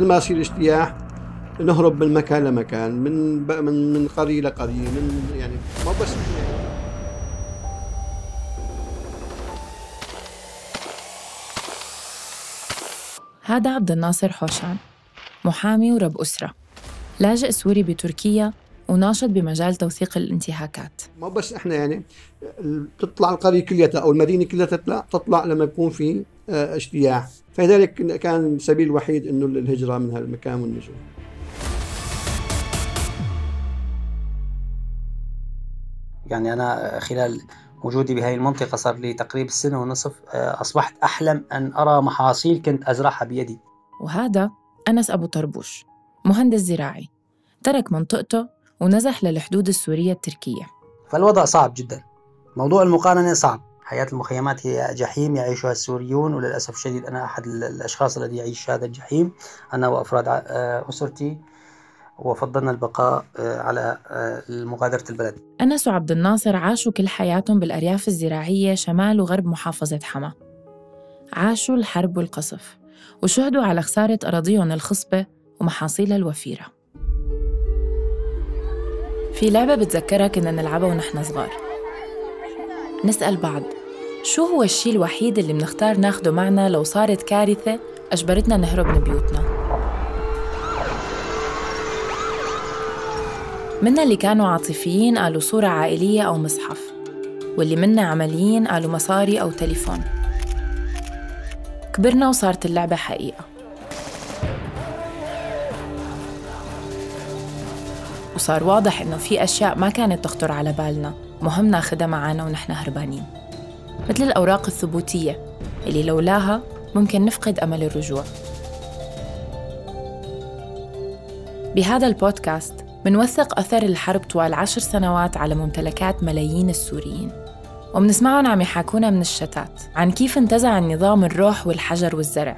كل ما يصير اجتياح نهرب من مكان لمكان من من من قرية لقرية من يعني ما بس هذا عبد الناصر حوشان محامي ورب أسرة لاجئ سوري بتركيا وناشط بمجال توثيق الانتهاكات. ما بس إحنا يعني تطلع القرية كلها أو المدينة كلها تطلع تطلع لما يكون في آه، اجتياح فلذلك كان السبيل الوحيد إنه الهجرة من هالمكان والنزول يعني أنا خلال وجودي بهذه المنطقة صار لي تقريبا سنة ونصف آه، أصبحت أحلم أن أرى محاصيل كنت أزرعها بيدي. وهذا أنس أبو طربوش مهندس زراعي ترك منطقته ونزح للحدود السورية التركية. فالوضع صعب جدا. موضوع المقارنة صعب. حياة المخيمات هي جحيم يعيشها السوريون وللأسف الشديد أنا أحد الأشخاص الذي يعيش هذا الجحيم. أنا وأفراد آه، أسرتي وفضلنا البقاء آه، على آه، مغادرة البلد. أنس وعبد الناصر عاشوا كل حياتهم بالأرياف الزراعية شمال وغرب محافظة حما. عاشوا الحرب والقصف وشهدوا على خسارة أراضيهم الخصبة ومحاصيلها الوفيرة. في لعبة بتذكرها كنا نلعبها ونحن صغار. نسأل بعض شو هو الشيء الوحيد اللي منختار ناخده معنا لو صارت كارثة أجبرتنا نهرب من بيوتنا؟ منا اللي كانوا عاطفيين قالوا صورة عائلية أو مصحف واللي منا عمليين قالوا مصاري أو تليفون. كبرنا وصارت اللعبة حقيقة. وصار واضح إنه في أشياء ما كانت تخطر على بالنا. مهم ناخدها معنا ونحن هربانين. مثل الأوراق الثبوتية اللي لولاها ممكن نفقد أمل الرجوع. بهذا البودكاست منوثق أثر الحرب طوال عشر سنوات على ممتلكات ملايين السوريين. ومنسمعهم عم يحاكونا من الشتات عن كيف انتزع النظام الروح والحجر والزرع.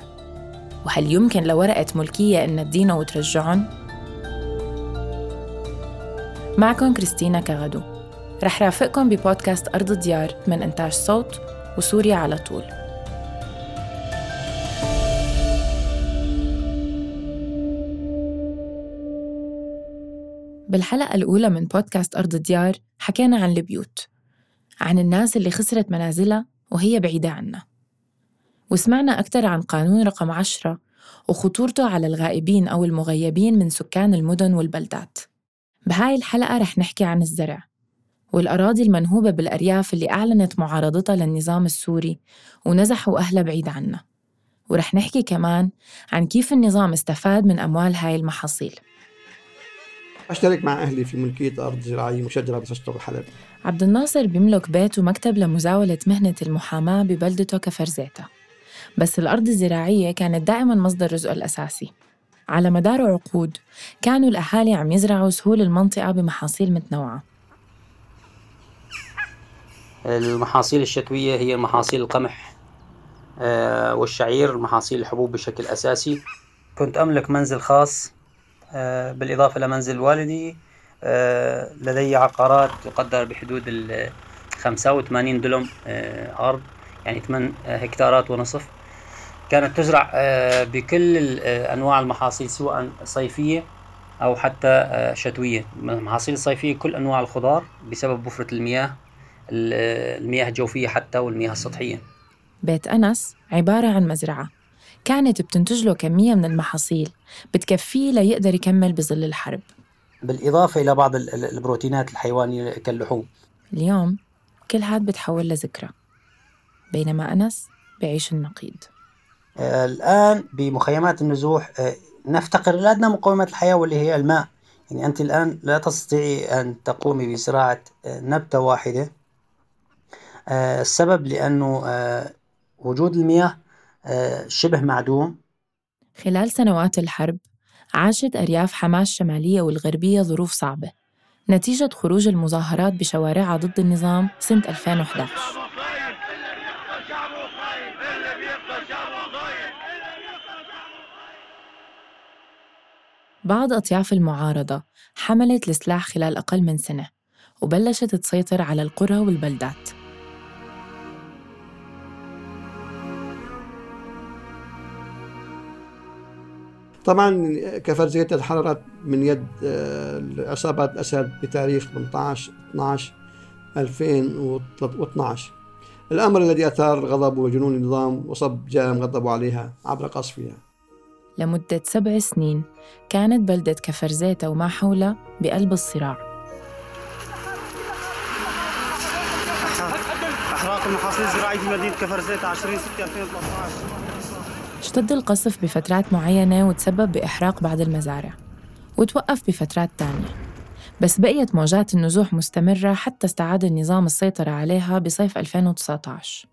وهل يمكن لورقة ملكية إن تدينا وترجعهم؟ معكم كريستينا كغدو رح رافقكم ببودكاست أرض الديار من إنتاج صوت وسوريا على طول. بالحلقة الأولى من بودكاست أرض الديار حكينا عن البيوت عن الناس اللي خسرت منازلها وهي بعيدة عنا. وسمعنا أكثر عن قانون رقم عشرة وخطورته على الغائبين أو المغيبين من سكان المدن والبلدات. بهاي الحلقة رح نحكي عن الزرع والأراضي المنهوبة بالأرياف اللي أعلنت معارضتها للنظام السوري ونزحوا أهلها بعيد عنا. ورح نحكي كمان عن كيف النظام استفاد من أموال هاي المحاصيل. أشترك مع أهلي في ملكية أرض زراعية مشجرة بسشطة وحلب عبد الناصر بيملك بيت ومكتب لمزاولة مهنة المحاماة ببلدته كفرزيتا. بس الأرض الزراعية كانت دائما مصدر رزقه الأساسي. على مدار عقود. كانوا الأهالي عم يزرعوا سهول المنطقة بمحاصيل متنوعة. المحاصيل الشتوية هي محاصيل القمح آه، والشعير محاصيل الحبوب بشكل أساسي. كنت أملك منزل خاص آه، بالإضافة لمنزل والدي. آه، لدي عقارات تقدر بحدود ال 85 دلم أرض يعني 8 هكتارات ونصف. كانت تزرع آه، بكل آه، أنواع المحاصيل سواء صيفية أو حتى آه، شتوية. المحاصيل الصيفية كل أنواع الخضار بسبب وفرة المياه المياه الجوفية حتى والمياه السطحية. بيت أنس عبارة عن مزرعة كانت بتنتج له كمية من المحاصيل بتكفيه ليقدر يكمل بظل الحرب. بالإضافة إلى بعض البروتينات الحيوانية كاللحوم. اليوم كل هاد بتحول لذكرى بينما أنس بعيش النقيض. الآن بمخيمات النزوح آه، نفتقر لأدنى مقومات الحياة واللي هي الماء. يعني أنت الآن لا تستطيعي أن تقومي بزراعة آه، نبتة واحدة. السبب لأنه وجود المياه شبه معدوم. خلال سنوات الحرب عاشت أرياف حماة الشمالية والغربية ظروف صعبة. نتيجة خروج المظاهرات بشوارعها ضد النظام سنة 2011 بعض أطياف المعارضة حملت السلاح خلال أقل من سنة وبلشت تسيطر على القرى والبلدات. طبعا كفر زيت تحررت من يد آه، عصابات الأسد بتاريخ 18 12 2012 الأمر الذي أثار غضب وجنون النظام وصب جام غضبوا عليها عبر قصفها. لمدة سبع سنين كانت بلدة كفرزيتا وما حولها بقلب الصراع. احراق المحاصيل الزراعيه في كفرزيتا 20 6 2013 اشتد القصف بفترات معينة وتسبب بإحراق بعض المزارع وتوقف بفترات تانية. بس بقيت موجات النزوح مستمرة حتى استعاد النظام السيطرة عليها بصيف 2019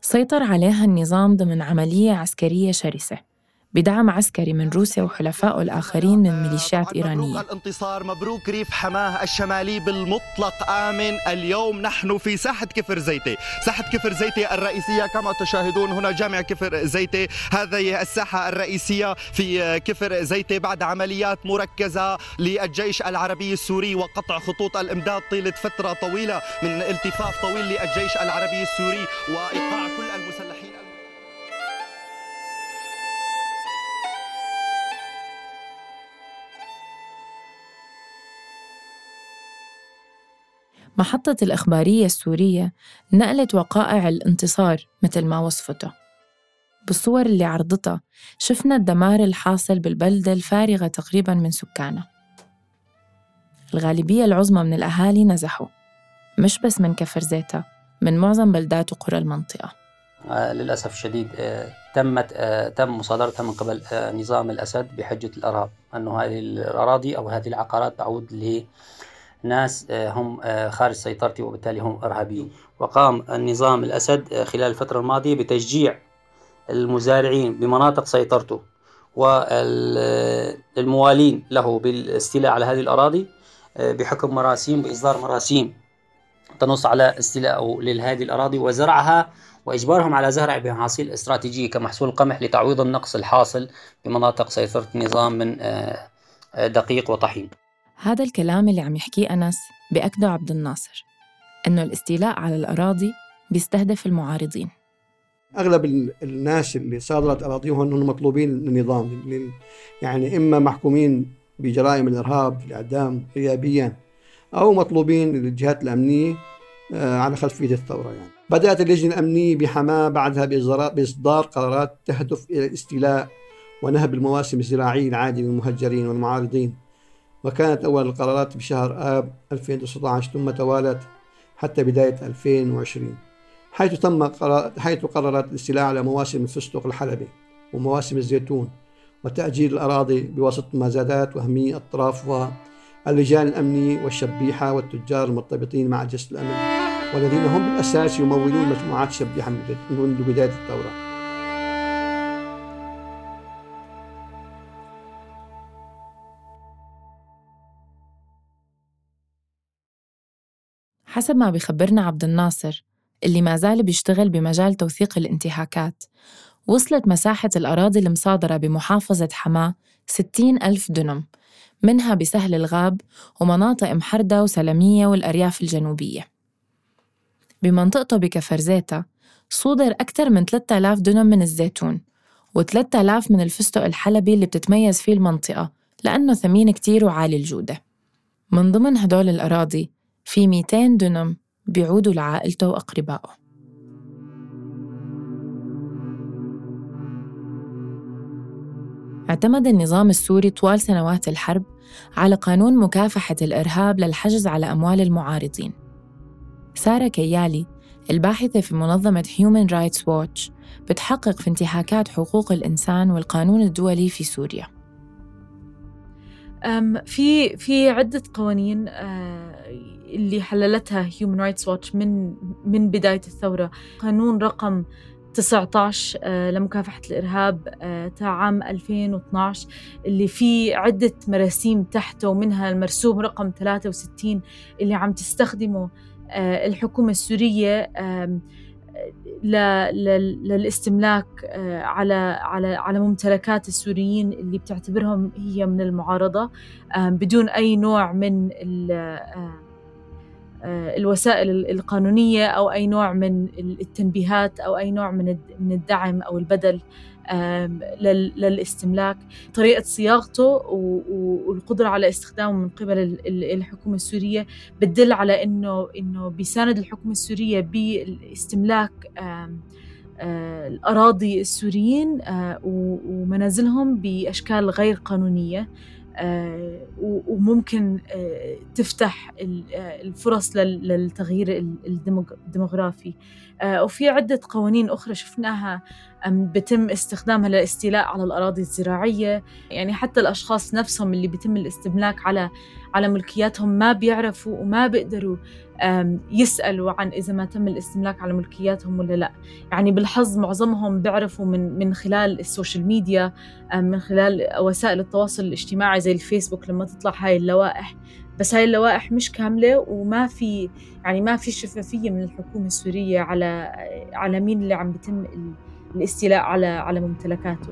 سيطر عليها النظام ضمن عملية عسكرية شرسة. بدعم عسكري من روسيا وحلفائه الآخرين من ميليشيات إيرانية. مبروك الانتصار مبروك ريف حماه الشمالي بالمطلق آمن. اليوم نحن في ساحة كفر زيتي. ساحة كفر زيتي الرئيسية كما تشاهدون هنا جامع كفر زيتي. هذه الساحة الرئيسية في كفر زيتي بعد عمليات مركزة للجيش العربي السوري وقطع خطوط الإمداد طيلة فترة طويلة من التفاف طويل للجيش العربي السوري وإيقاع كل المسلحين. محطة الإخبارية السورية نقلت وقائع الانتصار مثل ما وصفته. بالصور اللي عرضتها شفنا الدمار الحاصل بالبلدة الفارغة تقريبا من سكانها. الغالبية العظمى من الأهالي نزحوا مش بس من كفر زيتا من معظم بلدات وقرى المنطقة. آه، للأسف الشديد آه، تمت آه، تم مصادرتها من قبل آه، نظام الأسد بحجة الإرهاب أنه هذه الأراضي أو هذه العقارات تعود لناس آه، هم آه، خارج سيطرتي وبالتالي هم إرهابيين وقام النظام الأسد آه، خلال الفترة الماضية بتشجيع المزارعين بمناطق سيطرته والموالين له بالاستيلاء على هذه الأراضي بحكم مراسيم بإصدار مراسيم تنص على استيلائه لهذه الأراضي وزرعها وإجبارهم على زرع بمحاصيل استراتيجية كمحصول القمح لتعويض النقص الحاصل بمناطق سيطرة النظام من دقيق وطحين. هذا الكلام اللي عم يحكيه أنس بأكده عبد الناصر إنه الاستيلاء على الأراضي بيستهدف المعارضين أغلب ال- الناس اللي صادرت أراضيهم هم مطلوبين للنظام لل- يعني إما محكومين بجرائم الإرهاب الإعدام غيابيا أو مطلوبين للجهات الأمنية آه، على خلفيه الثورة يعني. بدأت اللجنة الأمنية بحماه بعدها بإصدار قرارات تهدف إلى الاستيلاء ونهب المواسم الزراعية العادية للمهجرين والمعارضين. وكانت أول القرارات بشهر آب 2019 ثم توالت حتى بداية 2020. حيث تم قرار حيث قررت الاستيلاء على مواسم الفستق الحلبي ومواسم الزيتون وتأجير الأراضي بواسطة مزادات وهمية أطراف واللجان الأمنية والشبيحة والتجار المرتبطين مع أجهزة الأمن والذين هم بالأساس يمولون مجموعات شبيحة من منذ بداية الثورة حسب ما بيخبرنا عبد الناصر اللي ما زال بيشتغل بمجال توثيق الانتهاكات. وصلت مساحة الأراضي المصادرة بمحافظة حماة 60 ألف دنم منها بسهل الغاب ومناطق محردة وسلمية والأرياف الجنوبية. بمنطقته بكفرزيتا صودر أكثر من 3000 دنم من الزيتون و3000 من الفستق الحلبي اللي بتتميز فيه المنطقة لأنه ثمين كتير وعالي الجودة. من ضمن هدول الأراضي في 200 دنم بيعودوا لعائلته وأقربائه اعتمد النظام السوري طوال سنوات الحرب على قانون مكافحة الإرهاب للحجز على أموال المعارضين. سارة كيالي الباحثة في منظمة Human Rights Watch بتحقق في انتهاكات حقوق الإنسان والقانون الدولي في سوريا. في في عدة قوانين آه، اللي حللتها Human Rights Watch من من بداية الثورة. قانون رقم 19 آه، لمكافحة الإرهاب آه، تاع عام 2012 اللي فيه عدة مراسيم تحته ومنها المرسوم رقم 63 اللي عم تستخدمه آه، الحكومة السورية للاستملاك على على على ممتلكات السوريين اللي بتعتبرهم هي من المعارضة بدون أي نوع من الوسائل ال- القانونية أو أي نوع من ال- التنبيهات أو أي نوع من من الدعم أو البدل للاستملاك. طريقة صياغته والقدرة على استخدامه من قبل ال- ال- الحكومة السورية بتدل على إنه إنه بيساند الحكومة السورية باستملاك آه، الأراضي السوريين آه، ومنازلهم بأشكال غير قانونية. آه، وممكن آه، تفتح آه، الفرص لل- للتغيير ال- الديموغ- الديموغرافي. آه، وفي عدة قوانين أخرى شفناها بتم استخدامها للاستيلاء على الأراضي الزراعية. يعني حتى الأشخاص نفسهم اللي بيتم الاستملاك على على ملكياتهم ما بيعرفوا وما بيقدروا يسألوا عن إذا ما تم الاستملاك على ملكياتهم ولا لا. يعني بلاحظ معظمهم بيعرفوا من من خلال ال social media من خلال وسائل التواصل الاجتماعي زي الفيسبوك لما تطلع هاي اللوائح. بس هاي اللوائح مش كاملة وما في يعني ما في شفافية من الحكومة السورية على على مين اللي عم بيتم ال- الاستيلاء على على ممتلكاته.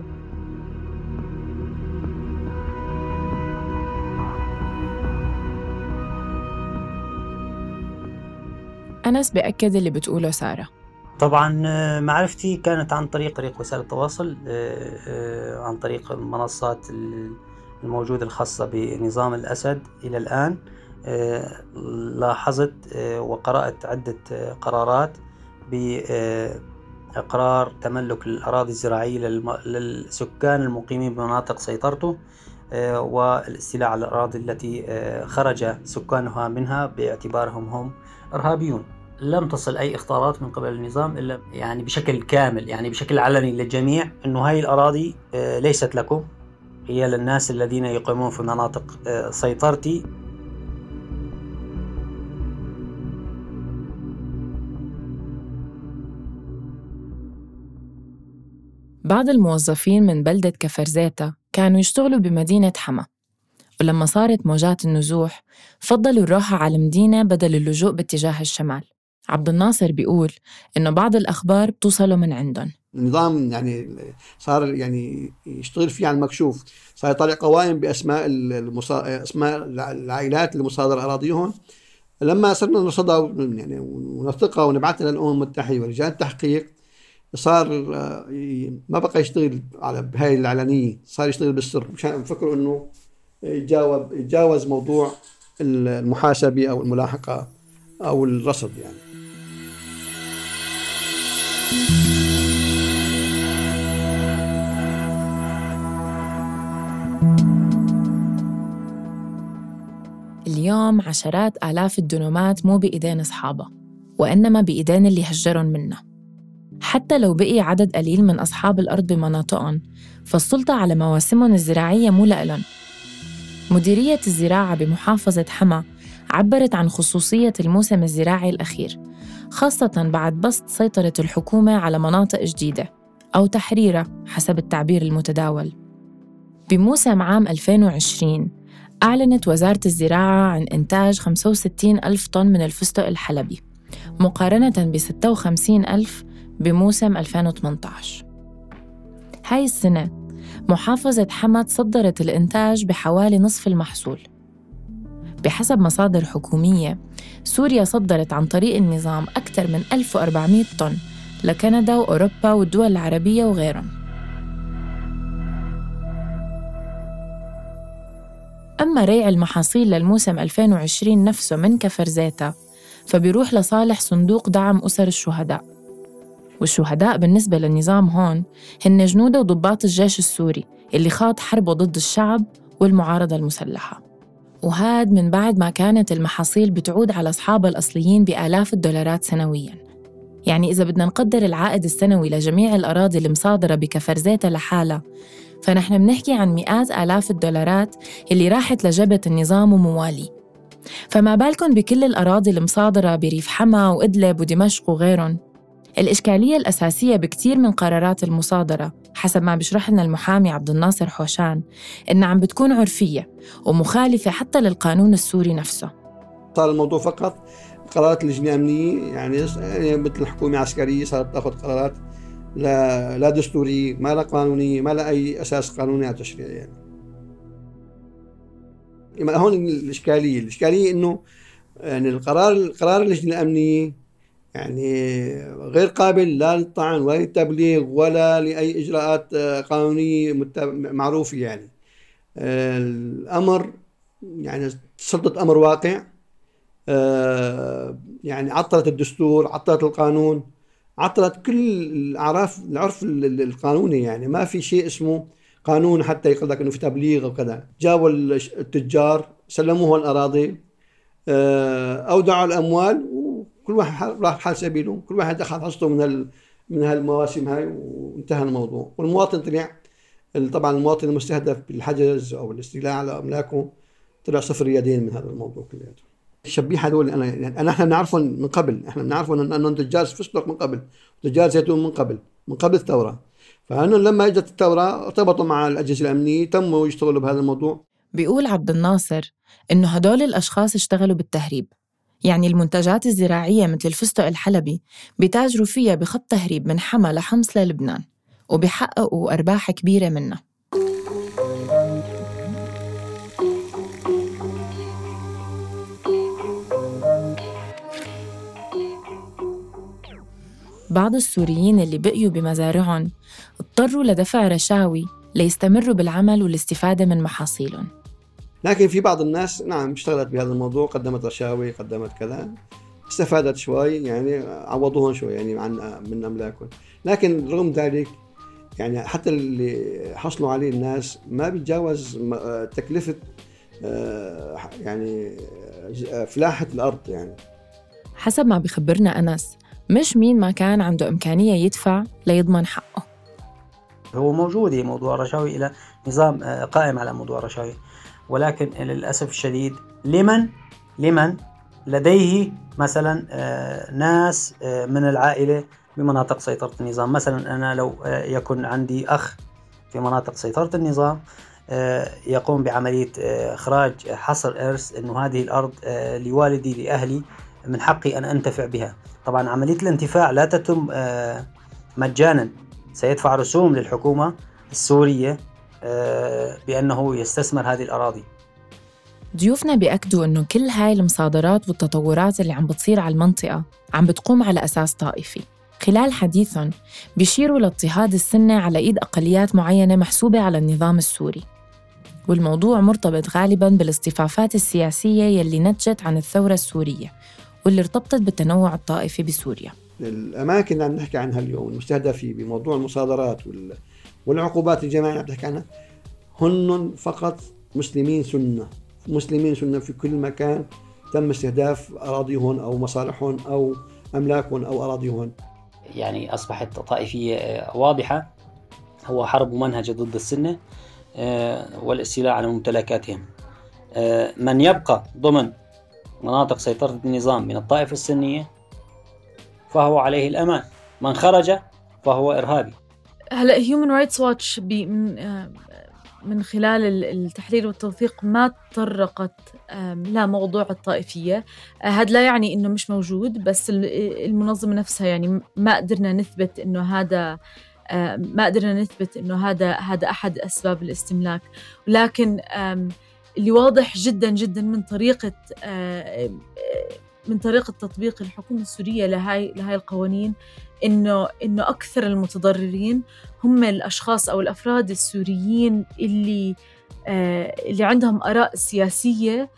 أنس بأكد اللي بتقوله سارة. طبعا آه، معرفتي كانت عن طريق طريق وسائل التواصل آه، آه، عن طريق المنصات ال- الموجودة الخاصة بنظام الأسد إلى الآن. لاحظت وقرأت عدة قرارات بإقرار تملك الأراضي الزراعية للسكان المقيمين بمناطق سيطرته والاستيلاء على الأراضي التي خرج سكانها منها باعتبارهم هم إرهابيون. لم تصل أي إخطارات من قبل النظام إلا يعني بشكل كامل يعني بشكل علني للجميع أنه هاي الأراضي آه، ليست لكم هي للناس الذين يقيمون في مناطق آه، سيطرتي. بعض الموظفين من بلدة كفرزيتا كانوا يشتغلوا بمدينة حما ولما صارت موجات النزوح فضلوا الراحة على المدينة بدل اللجوء باتجاه الشمال. عبد الناصر بيقول إنه بعض الأخبار بتوصله من عندهم. النظام يعني صار يعني يشتغل فيه على المكشوف. صار يطلع قوائم بأسماء المصا... أسماء العائلات اللي أراضيهم. لما صرنا نرصدها يعني ونثقها ونبعثها للأمم المتحدة ولجان التحقيق صار آه، ما بقى يشتغل على بهاي الإعلانية صار يشتغل بالسر. مشان بفكروا إنه يتجاوز يتجاوز موضوع المحاسبة أو الملاحقة أو الرصد يعني. اليوم عشرات آلاف الدنومات مو بإيدين أصحابها وإنما بإيدين اللي هجرن منها حتى لو بقي عدد قليل من أصحاب الأرض بمناطقهم فالسلطة على مواسمهم الزراعية مو لإلن مديرية الزراعة بمحافظة حما عبرت عن خصوصية الموسم الزراعي الأخير خاصة بعد بسط سيطرة الحكومة على مناطق جديدة أو تحريرها حسب التعبير المتداول. بموسم عام 2020 أعلنت وزارة الزراعة عن إنتاج 65 ألف طن من الفستق الحلبي مقارنة ب 56 ألف بموسم 2018 هاي السنة محافظة حما صدرت الإنتاج بحوالي نصف المحصول. بحسب مصادر حكومية سوريا صدرت عن طريق النظام أكثر من 1400 طن لكندا وأوروبا والدول العربية وغيرهم. أما ريع المحاصيل للموسم 2020 نفسه من كفرزيتا فبيروح لصالح صندوق دعم أسر الشهداء. والشهداء بالنسبة للنظام هون هن جنود وضباط الجيش السوري اللي خاض حربه ضد الشعب والمعارضة المسلحة. وهاد من بعد ما كانت المحاصيل بتعود على أصحابها الأصليين بآلاف الدولارات سنوياً. يعني إذا بدنا نقدر العائد السنوي لجميع الأراضي المصادرة بكفرزيتا لحالها فنحن بنحكي عن مئات آلاف الدولارات اللي راحت لجبهة النظام ومواليه فما بالكم بكل الأراضي المصادرة بريف حما وإدلب ودمشق وغيرهم. الإشكالية الأساسية بكتير من قرارات المصادرة حسب ما بيشرح لنا المحامي عبد الناصر حوشان إنها عم بتكون عرفية ومخالفة حتى للقانون السوري نفسه. صار الموضوع فقط قرارات اللجنه الامنيه يعني مثل الحكومة العسكريه صارت تأخذ قرارات لا لا دستوريه ما لا قانونيه ما لا أي أساس قانوني أو تشريعي يعني. هون الإشكالية، الإشكالية إنه يعني القرار قرار اللجنة الأمنية يعني غير قابل لا للطعن ولا للتبليغ ولا آه، قانونية مت- معروفة يعني الأمر يعني سلطة أمر واقع آه، يعني عطلت الدستور عطلت القانون عطلت كل الأعراف العرف ال- ال- القانوني يعني. ما في شيء اسمه قانون حتى يقول لك إنه في تبليغ أو كذا. جابوا التجار سلموهم الأراضي آه، أودعوا الأموال وكل واحد راح بحال سبيله. كل واحد أخذ حصته من من هالمواسم هاي وانتهى الموضوع. والمواطن طلع. طبعا المواطن المستهدف بالحجز أو الاستيلاء على أملاكه طلع صفر يدين من هذا الموضوع كلياته الشبيحة هذول أنا انا إحنا بنعرفهم من قبل. إحنا بنعرفهم إنهم تجار فستق من قبل. تجار زيتون من قبل من قبل الثورة. فانهم لما إجت الثورة ارتبطوا مع الأجهزة الأمنية تموا يشتغلوا بهذا الموضوع. بيقول عبد الناصر إنه هدول الأشخاص اشتغلوا بالتهريب. يعني المنتجات الزراعية مثل الفستق الحلبي بيتاجروا فيها بخط تهريب من حما لحمص للبنان وبيحققوا أرباح كبيرة منها. بعض السوريين اللي بقيوا بمزارعهم اضطروا لدفع رشاوي ليستمروا بالعمل والاستفادة من محاصيلهم. لكن في بعض الناس نعم اشتغلت بهذا الموضوع قدمت رشاوي قدمت كذا استفادت شوي يعني عوضوهم شوي يعني عن من املاكهم لكن رغم ذلك يعني حتى اللي حصلوا عليه الناس ما بيتجاوز تكلفة آه، يعني آه، فلاحة الأرض يعني. حسب ما بخبرنا أنس مش مين ما كان عنده إمكانية يدفع ليضمن حقه. هو موجود موضوع الرشاوي إلى نظام آه، قائم على موضوع الرشاوي. ولكن للأسف الشديد لمن؟ لمن؟ لديه مثلا آه، ناس آه، من العائلة بمناطق سيطرة النظام. مثلا أنا لو يكن عندي أخ في مناطق سيطرة النظام يقوم بعملية إخراج حصر إرث أنه هذه الأرض لوالدي لأهلي من حقي أن أنتفع بها. طبعا عملية الانتفاع لا تتم آه، مجانا. سيدفع رسوم للحكومة السورية آه، بأنه يستثمر هذه الأراضي. ضيوفنا بيأكدوا إنه كل هاي المصادرات والتطورات اللي عم بتصير على المنطقة عم بتقوم على أساس طائفي. خلال حديثهم بيشيروا لاضطهاد السنة على إيد أقليات معينة محسوبة على النظام السوري. والموضوع مرتبط غالباً بالاصطفافات السياسية يلي نتجت عن الثورة السورية. واللي ارتبطت بالتنوع الطائفي بسوريا. الأماكن اللي عم نحكي عنها اليوم المستهدفة بموضوع المصادرات وال- والعقوبات الجماعيه اللي عم نحكي عنها هن فقط مسلمين سنة. مسلمين سنة في كل مكان تم استهداف اراضيهم أو مصالحهم أو املاكهم أو اراضيهم يعني أصبحت طائفية آه، واضحة هو حرب ممنهجة ضد السنة آه، والاستيلاء على ممتلكاتهم. آه، من يبقى ضمن مناطق سيطرة النظام من الطائفة السنية فهو عليه الأمان. من خرج فهو إرهابي. هلا هيومن رايتس واتش من خلال ال- التحليل والتوثيق ما تطرقت آم، لموضوع الطائفية. آه، هذا لا يعني إنه مش موجود بس ال- المنظمة نفسها يعني ما قدرنا نثبت إنه هذا آه، ما قدرنا نثبت إنه هذا هذا أحد أسباب الاستملاك. ولكن اللي واضح جدا جدا من طريقة آه، من طريقة تطبيق الحكومة السورية لهاي لهاي القوانين إنه إنه أكثر المتضررين هم الأشخاص أو الأفراد السوريين اللي آه، اللي عندهم آراء سياسية آه،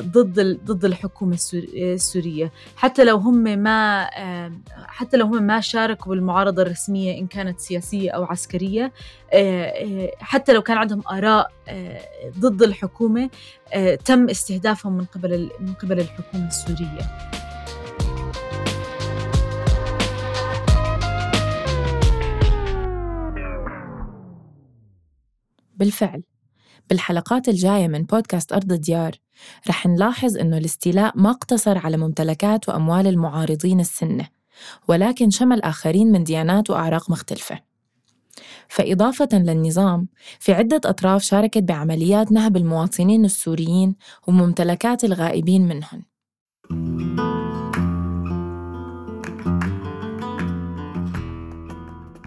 ضد ال- ضد الحكومة السور- السورية. حتى لو هم ما آه، حتى لو هم ما شاركوا بالمعارضة الرسمية إن كانت عسكرية آه، آه، حتى لو كان عندهم آراء آه، ضد الحكومة آه، تم استهدافهم من قبل من قبل الحكومة السورية. بالفعل. بالحلقات الجاية من بودكاست أرض الديار رح نلاحظ إنه الاستيلاء ما اقتصر على ممتلكات وأموال المعارضين السنة ولكن شمل آخرين من ديانات وأعراق مختلفة. فإضافة للنظام في عدة أطراف شاركت بعمليات نهب المواطنين السوريين وممتلكات الغائبين منهم.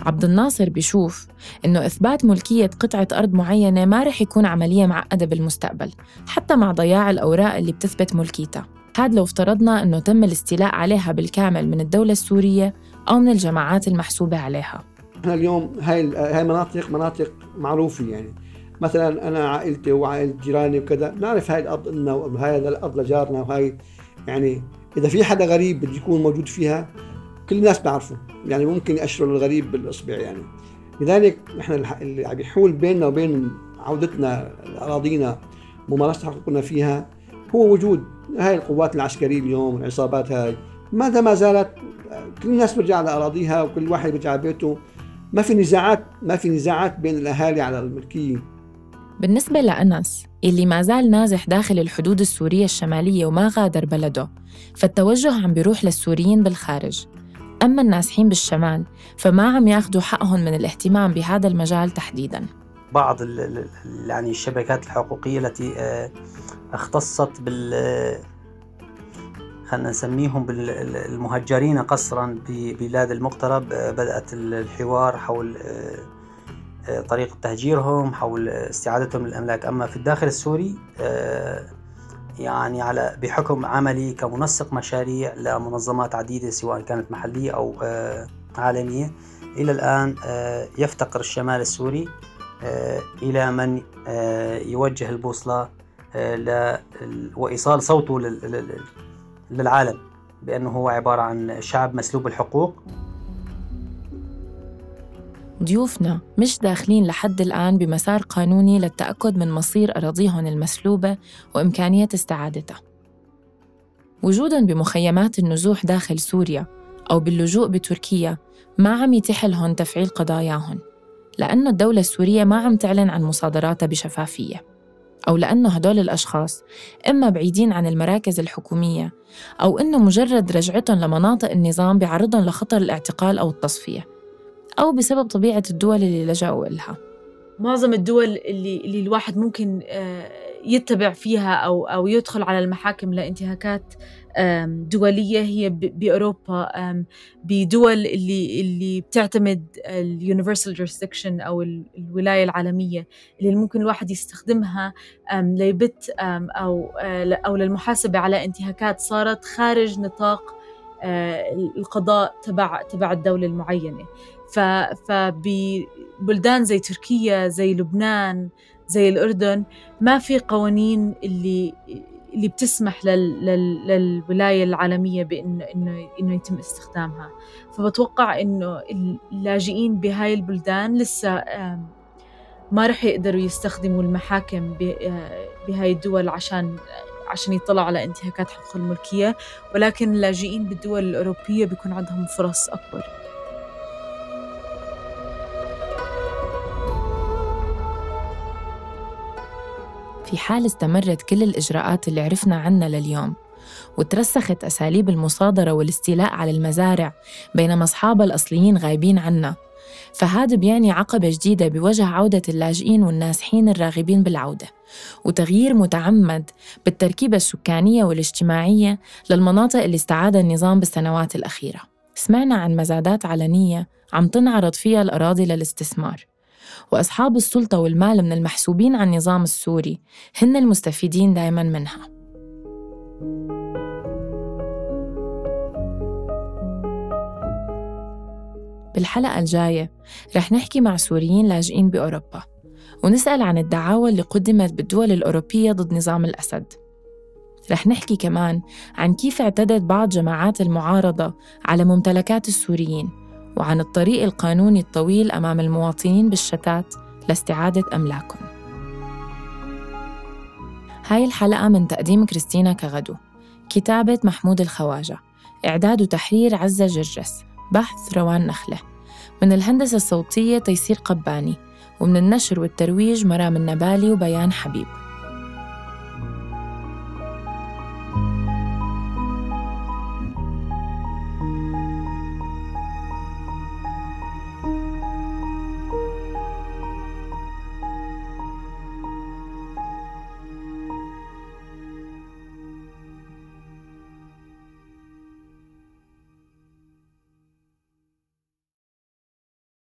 عبد الناصر بيشوف إنه إثبات ملكية قطعة أرض معينة ما رح يكون عملية معقدة بالمستقبل حتى مع ضياع الأوراق اللي بتثبت ملكيتها. هاد لو افترضنا أنه تم الاستيلاء عليها بالكامل من الدولة السورية أو من الجماعات المحسوبة عليها. إحنا اليوم هاي هاي مناطق مناطق معروفة يعني. مثلا أنا عائلتي وعائلة جيراني وكذا بنعرف هاي الأرض لنا وهاي الأرض لجارنا وهاي يعني إذا في حدا غريب بده يكون موجود فيها كل الناس بتعرفه يعني ممكن يأشروا الغريب بالإصبع يعني. لذلك نحن اللي عم يحول بيننا وبين عودتنا لأراضينا ممارسة حقوقنا فيها هو وجود هاي القوات العسكرية اليوم العصابات هاي. ماذا ما زالت كل الناس بترجع لاراضيها وكل واحد بيرجع بيته. ما في نزاعات ما في نزاعات بين الأهالي على الملكية. بالنسبة لأنس اللي ما زال نازح داخل الحدود السورية الشمالية وما غادر بلده فالتوجه عم بيروح للسوريين بالخارج. أما النازحين بالشمال فما عم ياخدوا حقهم من الاهتمام بهذا المجال تحديداً. بعض يعني الشبكات الحقوقية التي آه، اختصت بال خلينا نسميهم بالمهجرين قسرا ببلاد المغترب آه، بدأت الحوار حول آه، آه، طريقة تهجيرهم حول استعادتهم للأملاك. أما في الداخل السوري يعني على بحكم عملي كمنسق مشاريع لمنظمات عديدة سواء كانت محلية أو عالمية إلى الآن يفتقر الشمال السوري إلى من يوجه البوصلة وإيصال صوته للعالم بأنه هو عبارة عن شعب مسلوب الحقوق. ضيوفنا مش داخلين لحد الآن بمسار قانوني للتأكد من مصير أراضيهم المسلوبة وإمكانية استعادتها. وجوداً بمخيمات النزوح داخل سوريا أو باللجوء بتركيا ما عم يتيح لهم تفعيل قضاياهم لأنه الدولة السورية ما عم تعلن عن مصادراتها بشفافية أو لأنه هدول الأشخاص إما بعيدين عن المراكز الحكومية أو إنه مجرد رجعتهم لمناطق النظام بيعرضهم لخطر الاعتقال أو التصفية. أو بسبب طبيعة الدول اللي لجأوا إلها. معظم الدول اللي اللي الواحد ممكن آه، يتبع فيها أو أو يدخل على المحاكم لانتهاكات دولية هي بأوروبا بدول اللي اللي بتعتمد اليونيفرسال جورسدكشن أو الولاية العالمية اللي ممكن الواحد يستخدمها ليبت أو آه، أو للمحاسبة على انتهاكات صارت خارج نطاق القضاء تبع تبع الدولة المعينة. فببلدان زي تركيا زي لبنان زي الأردن ما في قوانين اللي اللي بتسمح لل... لل... للولاية العالمية بأنه إنه إنه يتم استخدامها. فبتوقع إنه اللاجئين بهاي البلدان لسه ما رح يقدروا يستخدموا المحاكم بهاي الدول عشان عشان يطلعوا على انتهاكات حقوق الملكية ولكن اللاجئين بالدول الأوروبية بيكون عندهم فرص أكبر. في حال استمرت كل الإجراءات اللي عرفنا عنها لليوم وترسخت أساليب المصادرة والاستيلاء على المزارع بينما أصحابها الأصليين غايبين عنا. فهذا بيعني عقبة جديدة بوجه عودة اللاجئين والنازحين الراغبين بالعودة وتغيير متعمد بالتركيبة السكانية والاجتماعية للمناطق اللي استعاد النظام بالسنوات الأخيرة. سمعنا عن مزادات علنية عم تنعرض فيها الأراضي للاستثمار. وأصحاب السلطة والمال من المحسوبين على النظام السوري هن المستفيدين دائما منها. بالحلقة الجاية. رح نحكي مع سوريين لاجئين بأوروبا ونسأل عن الدعاوى اللي قدمت بالدول الأوروبية ضد نظام الأسد. رح نحكي كمان عن كيف اعتدت بعض جماعات المعارضة على ممتلكات السوريين وعن الطريق القانوني الطويل أمام المواطنين بالشتات لاستعادة أملاكهم. هاي الحلقة من تقديم كريستينا كغدو كتابة محمود الخواجة إعداد وتحرير عزة جرجس. بحث روان نخلة. من الهندسة الصوتية تيسير قباني ومن النشر والترويج مرام النبالي وبيان حبيب.